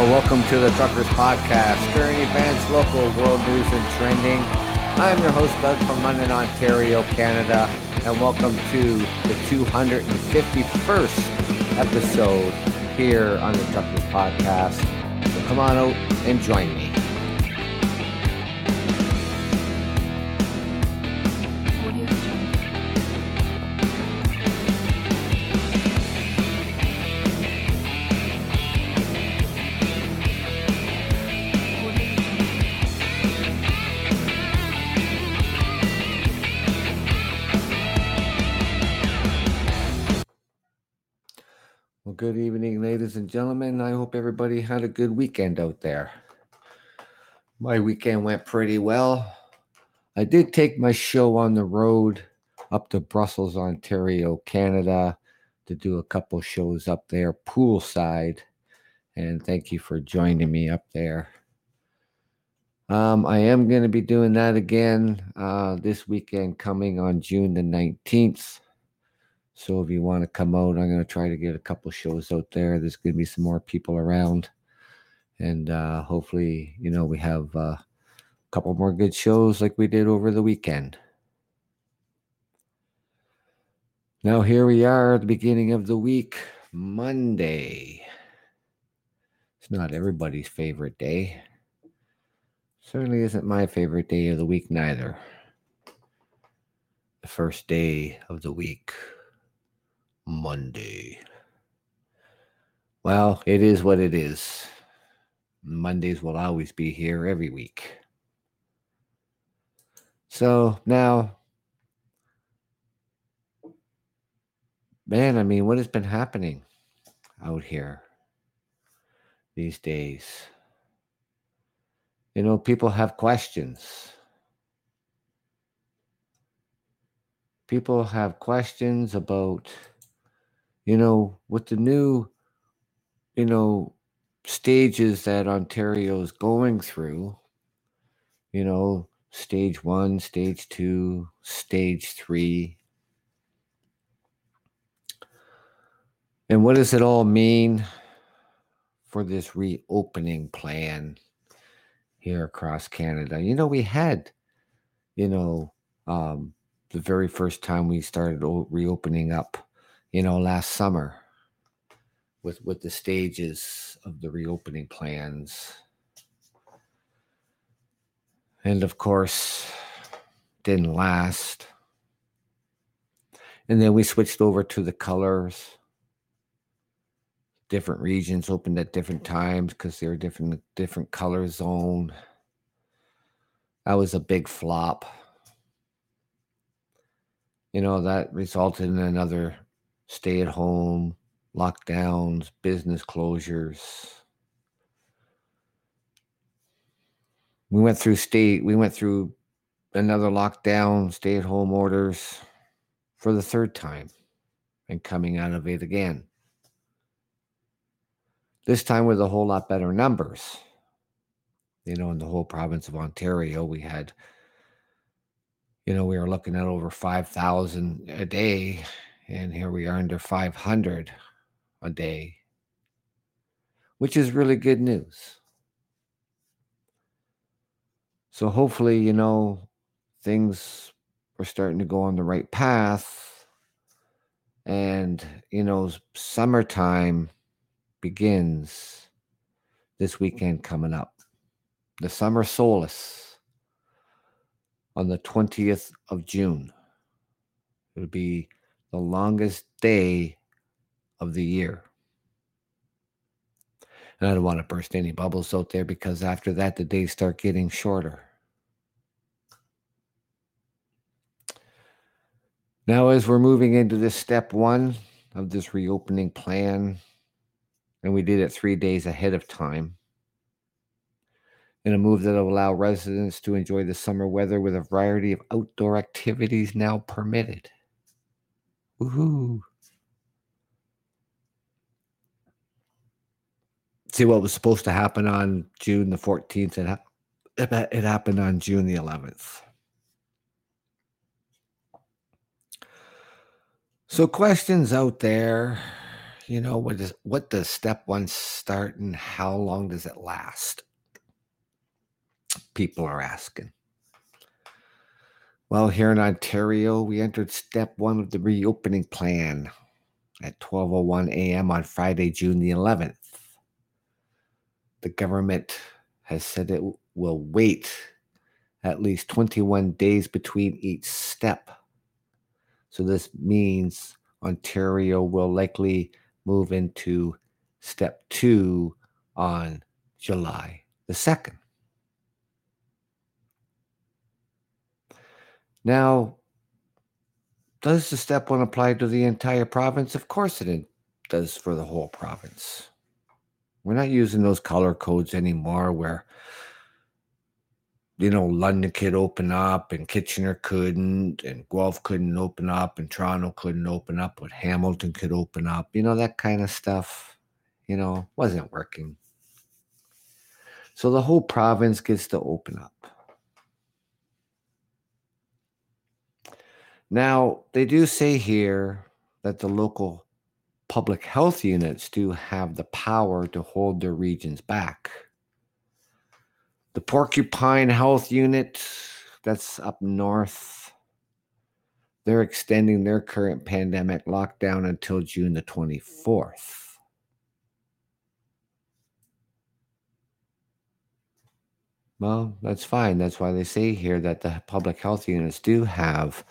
Well, welcome to the Truckers Podcast, current events, local world news, and trending. I'm your host, Doug from London, Ontario, Canada, and welcome to the 251st episode here on the Truckers Podcast. So come on out and join me. Good evening, ladies and gentlemen. I hope everybody had a good weekend out there. My weekend went pretty well. I did take my show on the road up to Brussels, Ontario, Canada to do a couple shows up there poolside. And thank you for joining me up there. Um, I am going to be doing that again uh, this weekend coming on June the 19th. So if you want to come out, I'm going to try to get a couple shows out there. There's going to be some more people around. And uh, hopefully, you know, we have uh, a couple more good shows like we did over the weekend. Now, here we are at the beginning of the week, Monday. It's not everybody's favorite day. Certainly isn't my favorite day of the week, neither. The first day of the week. Monday. Well, it is what it is. Mondays will always be here every week. So now, man, I mean, what has been happening out here these days? You know, people have questions. People have questions about you know, with the new, you know, stages that Ontario is going through, you know, stage one, stage two, stage three. And what does it all mean for this reopening plan here across Canada? You know, we had, you know, um, the very first time we started reopening up you know, last summer with with the stages of the reopening plans. And of course, didn't last. And then we switched over to the colors. Different regions opened at different times because they were different different color zone. That was a big flop. You know, that resulted in another stay at home, lockdowns, business closures. We went through state, we went through another lockdown, stay at home orders for the third time and coming out of it again. This time with a whole lot better numbers. You know, in the whole province of Ontario, we had, you know, we were looking at over 5,000 a day and here we are under 500 a day, which is really good news. So hopefully, you know, things are starting to go on the right path. And, you know, summertime begins this weekend coming up. The summer solace on the 20th of June. It'll be the longest day of the year. And I don't want to burst any bubbles out there because after that, the days start getting shorter. Now, as we're moving into this step one of this reopening plan, and we did it three days ahead of time, in a move that will allow residents to enjoy the summer weather with a variety of outdoor activities now permitted. Woohoo. See what was supposed to happen on June the 14th. It, ha- it happened on June the 11th. So, questions out there, you know, what is what does step one start and how long does it last? People are asking. Well, here in Ontario, we entered step one of the reopening plan at 12:01 a.m. on Friday, June the 11th. The government has said it will wait at least 21 days between each step. So this means Ontario will likely move into step 2 on July the 2nd. Now, does the step one apply to the entire province? Of course it does for the whole province. We're not using those color codes anymore where, you know, London could open up and Kitchener couldn't, and Guelph couldn't open up, and Toronto couldn't open up, but Hamilton could open up. You know, that kind of stuff, you know, wasn't working. So the whole province gets to open up. Now, they do say here that the local public health units do have the power to hold their regions back. The Porcupine Health Unit, that's up north, they're extending their current pandemic lockdown until June the 24th. Well, that's fine. That's why they say here that the public health units do have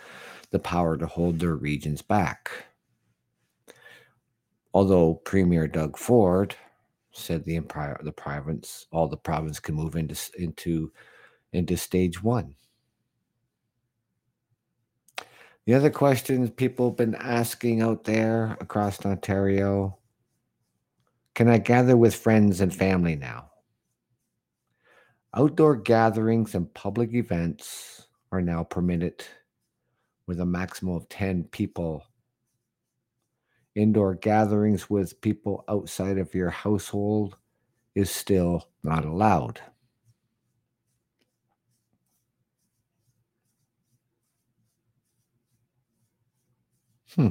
the power to hold their regions back. Although Premier Doug Ford said the empire, the province, all the province can move into into into stage one. The other questions people have been asking out there across Ontario can I gather with friends and family now? Outdoor gatherings and public events are now permitted with a maximum of 10 people. Indoor gatherings with people outside of your household is still not allowed. Hmm.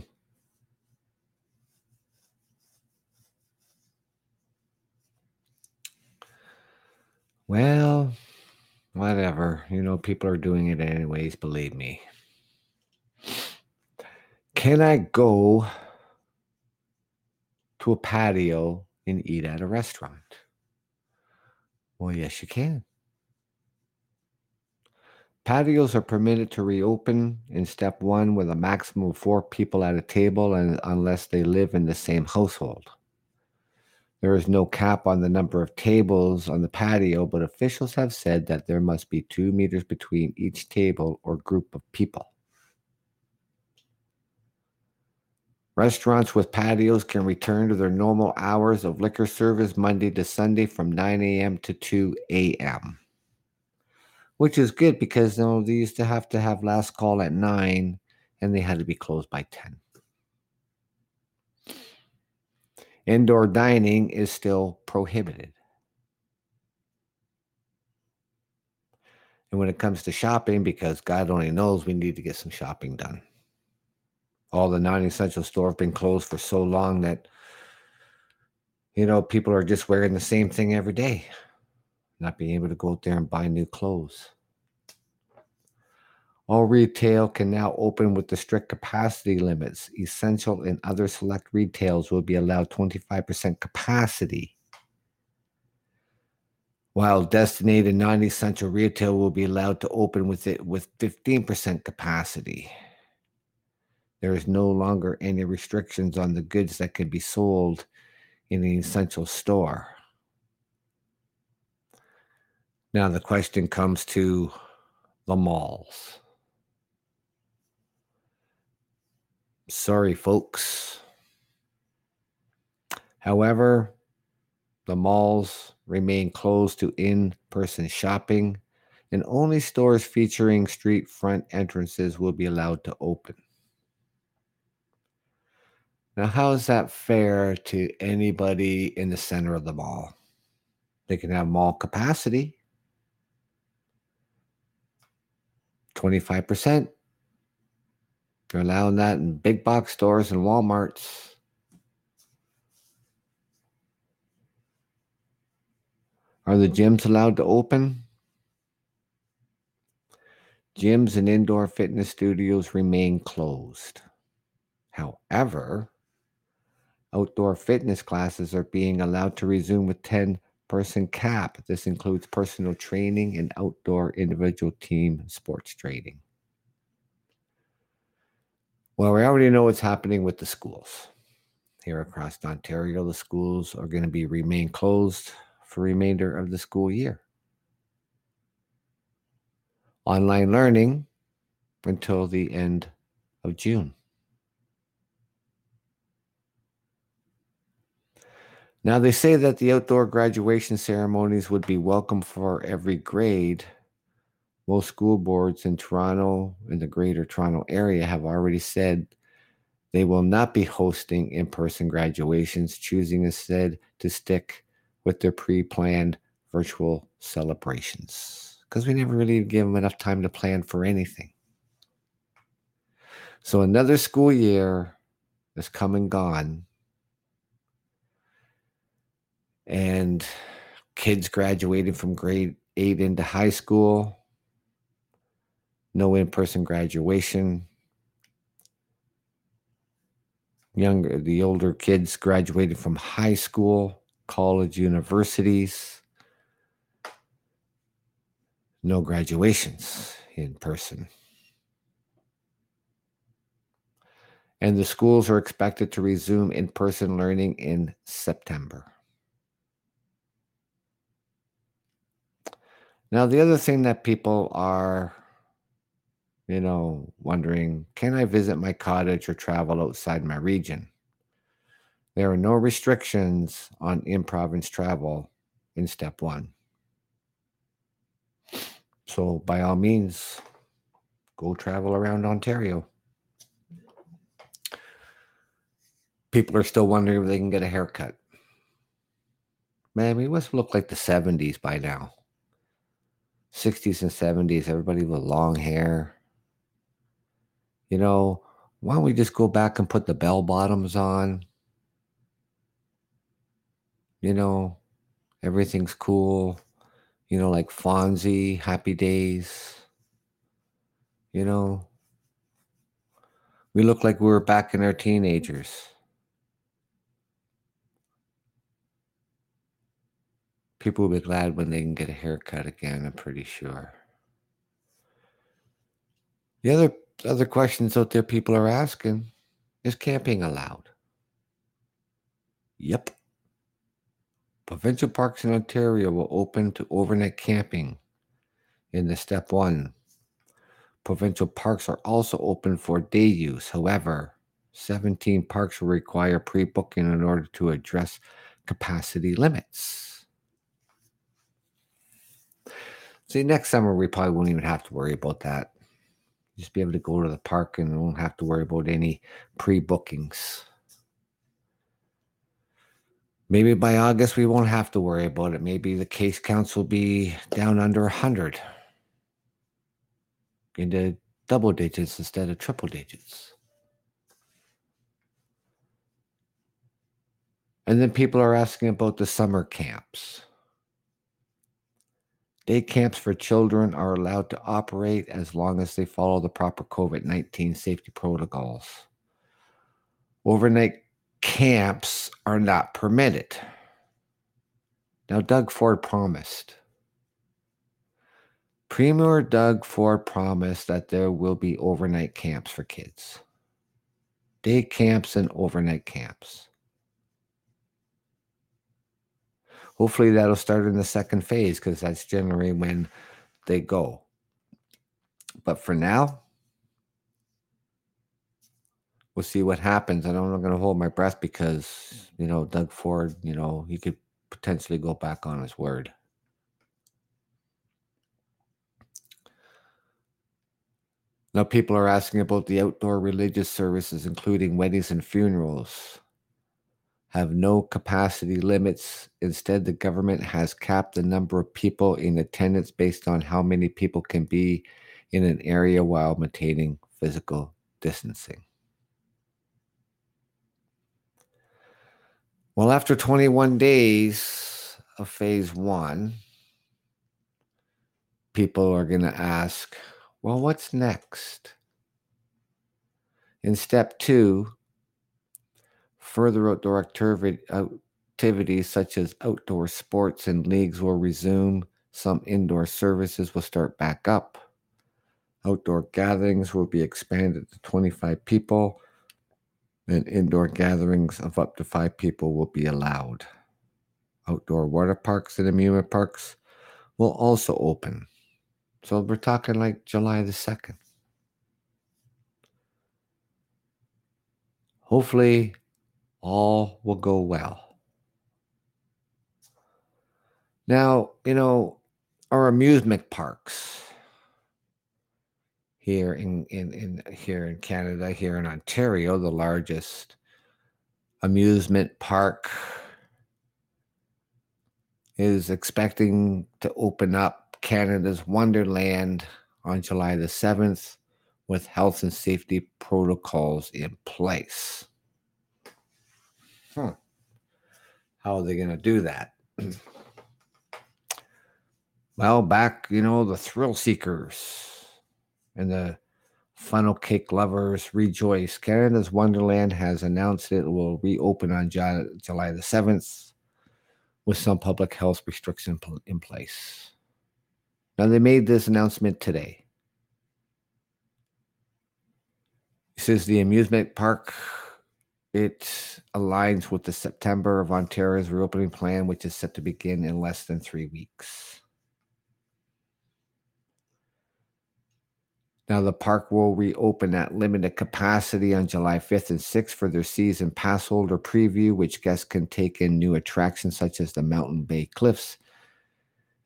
Well, whatever. You know, people are doing it anyways, believe me. Can I go to a patio and eat at a restaurant? Well, yes, you can. Patios are permitted to reopen in step one with a maximum of four people at a table and unless they live in the same household. There is no cap on the number of tables on the patio, but officials have said that there must be two meters between each table or group of people. Restaurants with patios can return to their normal hours of liquor service Monday to Sunday from 9 a.m. to 2 a.m. Which is good because you know, they used to have to have last call at 9 and they had to be closed by 10. Indoor dining is still prohibited. And when it comes to shopping, because God only knows we need to get some shopping done all the non-essential stores have been closed for so long that you know people are just wearing the same thing every day not being able to go out there and buy new clothes. All retail can now open with the strict capacity limits. Essential and other select retails will be allowed 25% capacity. While designated non-essential retail will be allowed to open with it with 15% capacity there is no longer any restrictions on the goods that can be sold in an essential store. Now, the question comes to the malls. Sorry, folks. However, the malls remain closed to in person shopping, and only stores featuring street front entrances will be allowed to open. Now, how is that fair to anybody in the center of the mall? They can have mall capacity 25%. They're allowing that in big box stores and Walmarts. Are the gyms allowed to open? Gyms and indoor fitness studios remain closed. However, outdoor fitness classes are being allowed to resume with 10 person cap. This includes personal training and outdoor individual team sports training. Well, we already know what's happening with the schools. Here across Ontario, the schools are going to be remain closed for remainder of the school year. Online learning until the end of June. Now, they say that the outdoor graduation ceremonies would be welcome for every grade. Most school boards in Toronto, in the greater Toronto area, have already said they will not be hosting in person graduations, choosing instead to stick with their pre planned virtual celebrations because we never really give them enough time to plan for anything. So, another school year is come and gone and kids graduating from grade eight into high school, no in person graduation. Younger, the older kids graduated from high school, college, universities. No graduations in person. And the schools are expected to resume in person learning in September. Now, the other thing that people are, you know, wondering can I visit my cottage or travel outside my region? There are no restrictions on in province travel in step one. So, by all means, go travel around Ontario. People are still wondering if they can get a haircut. Man, we must look like the 70s by now. 60s and 70s, everybody with long hair. You know, why don't we just go back and put the bell bottoms on? You know, everything's cool. You know, like Fonzie, Happy Days. You know, we look like we were back in our teenagers. People will be glad when they can get a haircut again, I'm pretty sure. The other other questions out there people are asking is camping allowed? Yep. Provincial parks in Ontario will open to overnight camping in the step one. Provincial parks are also open for day use. However, 17 parks will require pre booking in order to address capacity limits. See, next summer we probably won't even have to worry about that. Just be able to go to the park and won't have to worry about any pre bookings. Maybe by August we won't have to worry about it. Maybe the case counts will be down under 100 into double digits instead of triple digits. And then people are asking about the summer camps. Day camps for children are allowed to operate as long as they follow the proper COVID 19 safety protocols. Overnight camps are not permitted. Now, Doug Ford promised. Premier Doug Ford promised that there will be overnight camps for kids, day camps and overnight camps. Hopefully that'll start in the second phase because that's generally when they go. But for now, we'll see what happens. I I'm not going to hold my breath because, you know, Doug Ford, you know, he could potentially go back on his word. Now, people are asking about the outdoor religious services, including weddings and funerals have no capacity limits. Instead, the government has capped the number of people in attendance based on how many people can be in an area while maintaining physical distancing. Well, after 21 days of phase one, people are going to ask, well, what's next? In step two, further outdoor activities such as outdoor sports and leagues will resume. Some indoor services will start back up. Outdoor gatherings will be expanded to 25 people, and indoor gatherings of up to five people will be allowed. Outdoor water parks and amusement parks will also open. So we're talking like July the 2nd. Hopefully, all will go well. Now, you know, our amusement parks here in, in, in here in Canada, here in Ontario, the largest amusement park is expecting to open up Canada's Wonderland on July the 7th with health and safety protocols in place. Hmm. How are they going to do that? well, back, you know, the thrill seekers and the funnel cake lovers rejoice. Canada's Wonderland has announced it will reopen on July the 7th with some public health restrictions in place. Now, they made this announcement today. It says the amusement park it aligns with the September of Ontario's reopening plan, which is set to begin in less than three weeks. Now, the park will reopen at limited capacity on July 5th and 6th for their season pass holder preview, which guests can take in new attractions such as the Mountain Bay Cliffs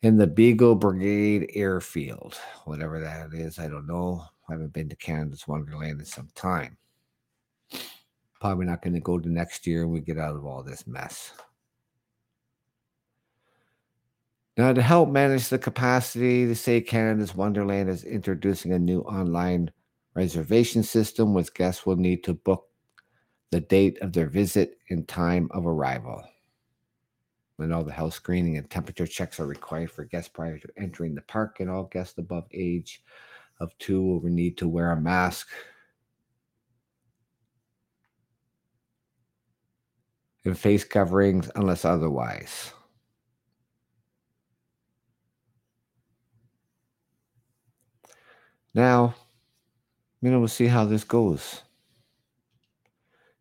and the Beagle Brigade Airfield. Whatever that is, I don't know. I haven't been to Canada's Wonderland in some time. Probably not going to go to next year and we get out of all this mess. Now, to help manage the capacity, the say Canada's Wonderland is introducing a new online reservation system, which guests will need to book the date of their visit and time of arrival. And all the health screening and temperature checks are required for guests prior to entering the park, and all guests above age of two will need to wear a mask. And face coverings unless otherwise. Now, you know, we'll see how this goes.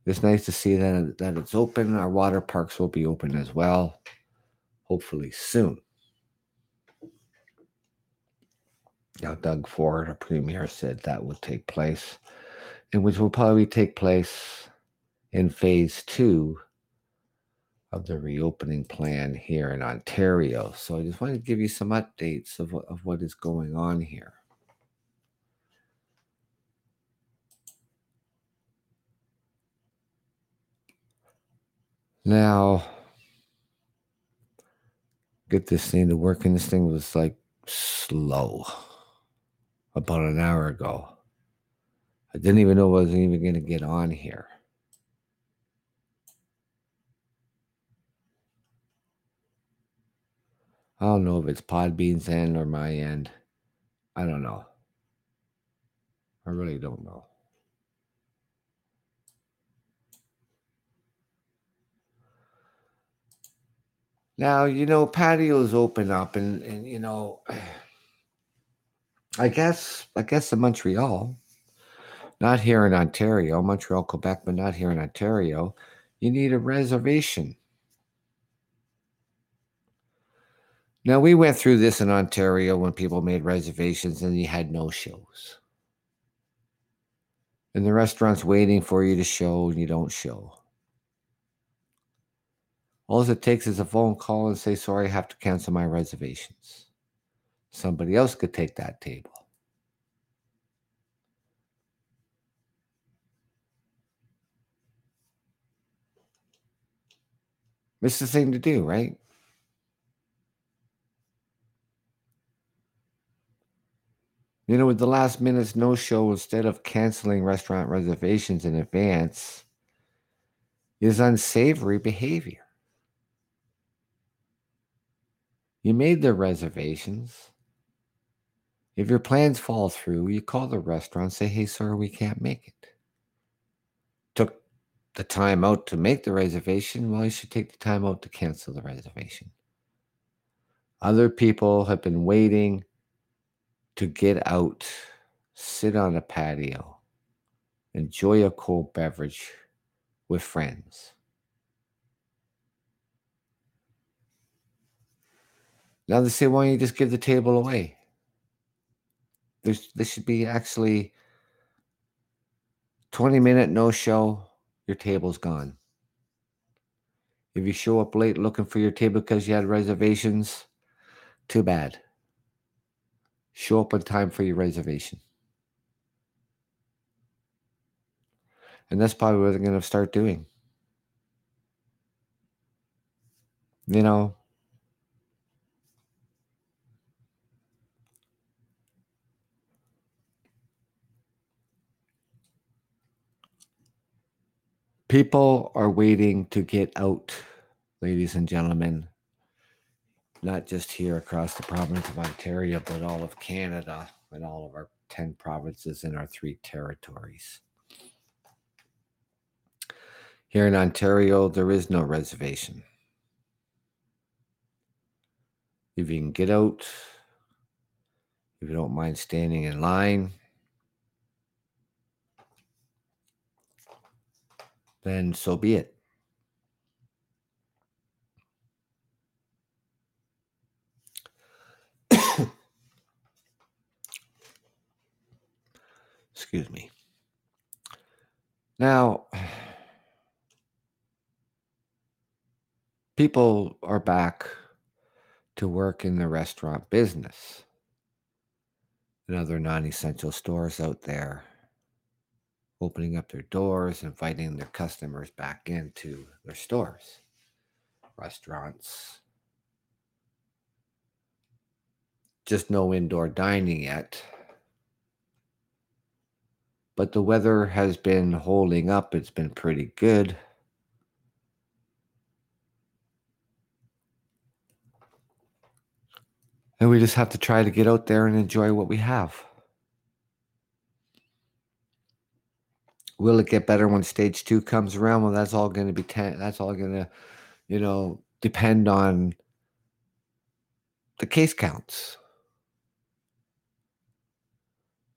It's nice to see that, that it's open. Our water parks will be open as well, hopefully soon. Now, Doug Ford, our premier, said that would take place, and which will probably take place in phase two of the reopening plan here in Ontario. So I just wanted to give you some updates of, of what is going on here. Now, get this thing to work, and this thing was like slow about an hour ago. I didn't even know I was even going to get on here. I don't know if it's Podbean's end or my end. I don't know. I really don't know. Now, you know, patios open up and, and you know, I guess I guess in Montreal, not here in Ontario, Montreal, Quebec, but not here in Ontario, you need a reservation. Now we went through this in Ontario when people made reservations and you had no shows. And the restaurant's waiting for you to show and you don't show. All it takes is a phone call and say, sorry, I have to cancel my reservations. Somebody else could take that table. It's the thing to do, right? You know, with the last minute's no show, instead of canceling restaurant reservations in advance, is unsavory behavior. You made the reservations. If your plans fall through, you call the restaurant, say, hey, sir, we can't make it. Took the time out to make the reservation, well, you should take the time out to cancel the reservation. Other people have been waiting to get out, sit on a patio, enjoy a cold beverage with friends. Now they say, why don't you just give the table away? There's, this should be actually 20 minute no show, your table's gone. If you show up late looking for your table because you had reservations, too bad. Show up on time for your reservation. And that's probably what they're going to start doing. You know, people are waiting to get out, ladies and gentlemen, not just here across the province of Ontario, but all of Canada and all of our 10 provinces and our three territories. Here in Ontario, there is no reservation. If you can get out, if you don't mind standing in line, then so be it. Excuse me. Now, people are back to work in the restaurant business and other non essential stores out there, opening up their doors, inviting their customers back into their stores, restaurants. Just no indoor dining yet. But the weather has been holding up, it's been pretty good. And we just have to try to get out there and enjoy what we have. Will it get better when stage two comes around? Well, that's all going to be, ten, that's all going to, you know, depend on the case counts.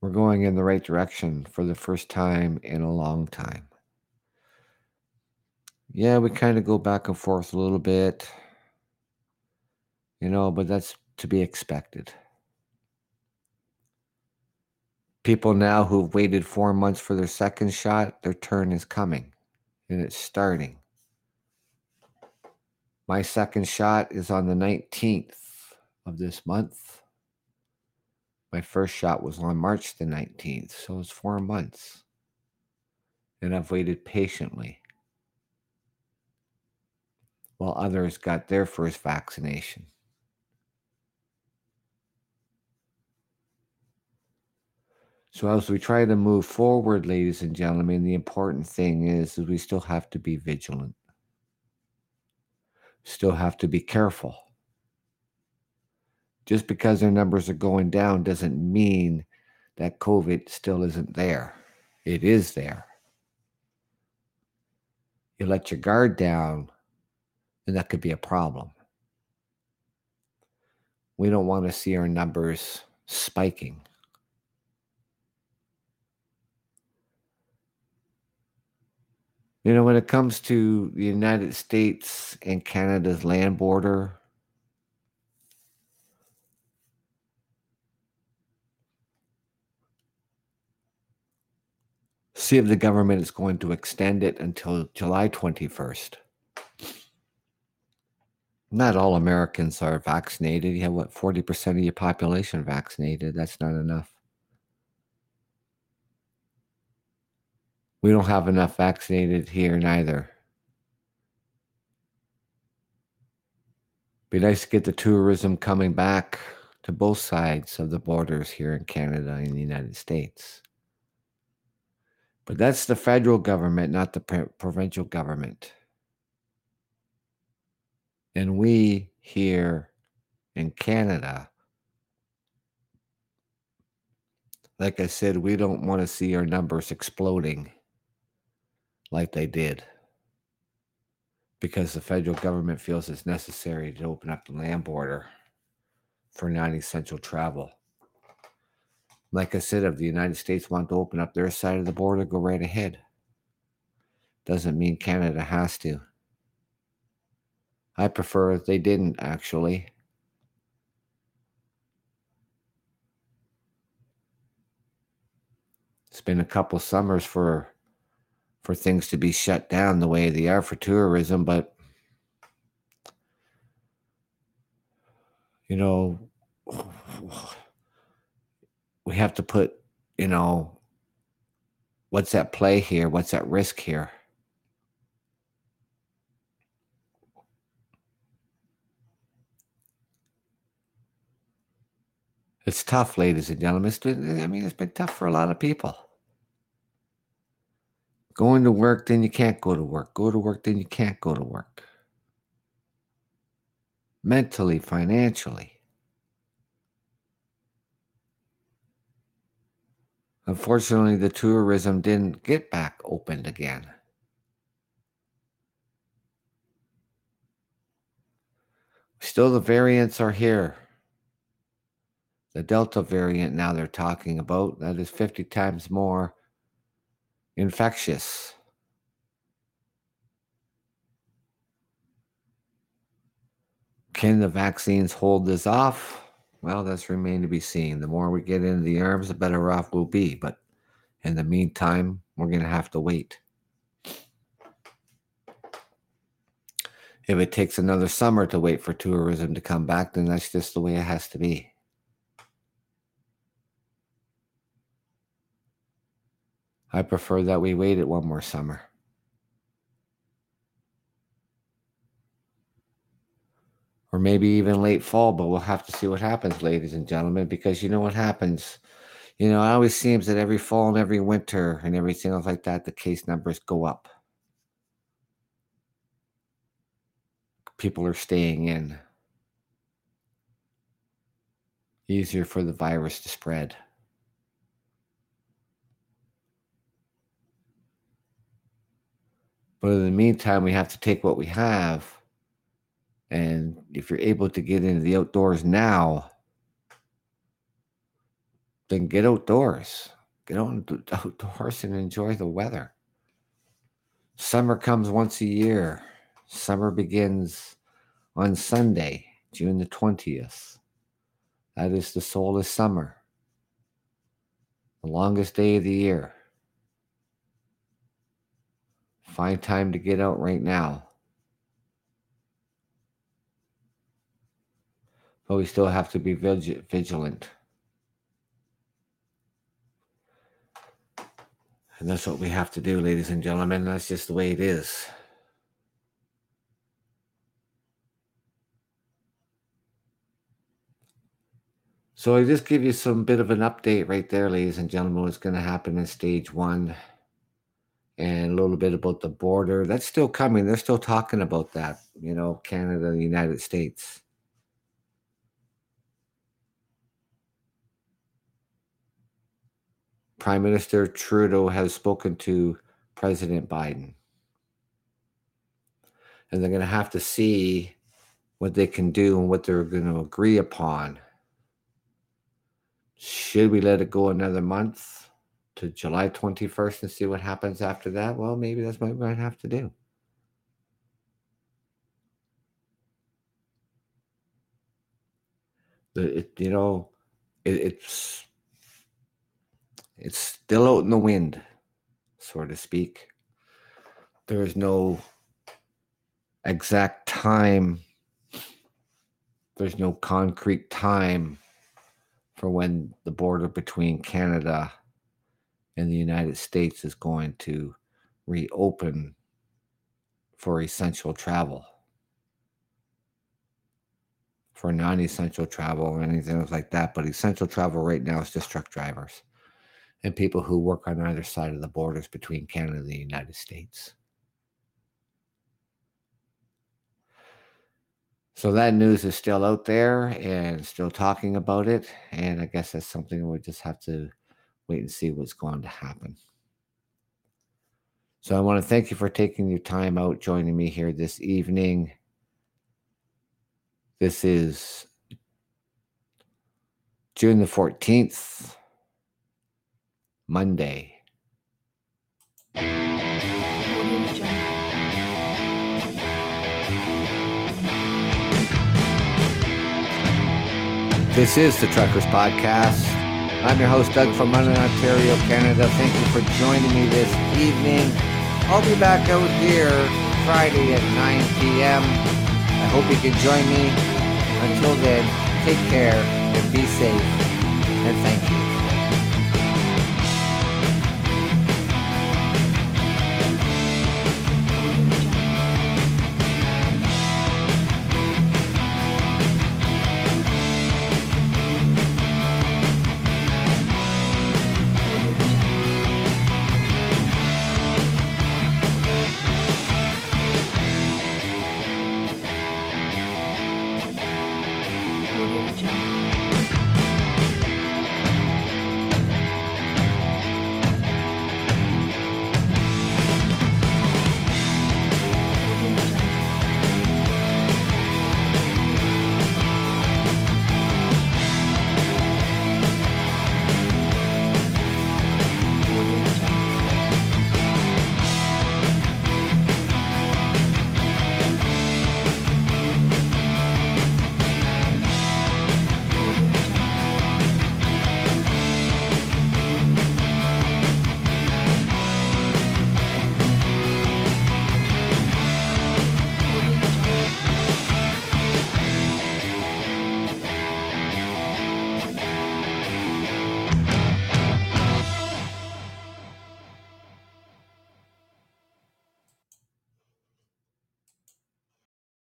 We're going in the right direction for the first time in a long time. Yeah, we kind of go back and forth a little bit, you know, but that's to be expected. People now who've waited four months for their second shot, their turn is coming and it's starting. My second shot is on the 19th of this month. My first shot was on March the 19th, so it's four months. And I've waited patiently while others got their first vaccination. So as we try to move forward, ladies and gentlemen, the important thing is, is we still have to be vigilant. Still have to be careful. Just because their numbers are going down doesn't mean that COVID still isn't there. It is there. You let your guard down, and that could be a problem. We don't want to see our numbers spiking. You know, when it comes to the United States and Canada's land border, see if the government is going to extend it until July 21st. Not all Americans are vaccinated. You have what, 40% of your population vaccinated. That's not enough. We don't have enough vaccinated here neither. Be nice to get the tourism coming back to both sides of the borders here in Canada and the United States. But that's the federal government, not the provincial government. And we here in Canada, like I said, we don't want to see our numbers exploding like they did because the federal government feels it's necessary to open up the land border for non essential travel. Like I said, if the United States want to open up their side of the border, go right ahead. Doesn't mean Canada has to. I prefer they didn't, actually. It's been a couple summers for for things to be shut down the way they are for tourism, but you know, we have to put, you know, what's at play here? What's at risk here? It's tough, ladies and gentlemen. It's been, I mean, it's been tough for a lot of people. Going to work, then you can't go to work. Go to work, then you can't go to work. Mentally, financially. Unfortunately, the tourism didn't get back opened again. Still, the variants are here. The Delta variant now they're talking about that is 50 times more infectious. Can the vaccines hold this off? Well, that's remain to be seen. The more we get into the arms, the better off we'll be. But in the meantime, we're going to have to wait. If it takes another summer to wait for tourism to come back, then that's just the way it has to be. I prefer that we waited one more summer. Or maybe even late fall, but we'll have to see what happens, ladies and gentlemen, because you know what happens. You know, it always seems that every fall and every winter and everything else like that, the case numbers go up. People are staying in. Easier for the virus to spread. But in the meantime, we have to take what we have. And if you're able to get into the outdoors now, then get outdoors. Get out outdoors and enjoy the weather. Summer comes once a year. Summer begins on Sunday, June the 20th. That is the soul of summer, the longest day of the year. Find time to get out right now. But we still have to be vigilant. And that's what we have to do, ladies and gentlemen. That's just the way it is. So I just give you some bit of an update right there, ladies and gentlemen, what's going to happen in stage one and a little bit about the border. That's still coming. They're still talking about that, you know, Canada the United States. Prime Minister Trudeau has spoken to President Biden. And they're going to have to see what they can do and what they're going to agree upon. Should we let it go another month? to July 21st and see what happens after that, well, maybe that's what we might have to do. It, you know, it, it's it's still out in the wind, so to speak. There is no exact time. There's no concrete time for when the border between Canada and the United States is going to reopen for essential travel. For non essential travel or anything like that. But essential travel right now is just truck drivers and people who work on either side of the borders between Canada and the United States. So that news is still out there and still talking about it. And I guess that's something we'll just have to wait and see what's going to happen. So I want to thank you for taking your time out joining me here this evening. This is June the 14th, Monday. This is the Truckers Podcast. I'm your host, Doug from London, Ontario, Canada. Thank you for joining me this evening. I'll be back out here Friday at 9 p.m. I hope you can join me. Until then, take care and be safe. And thank you. Podcast.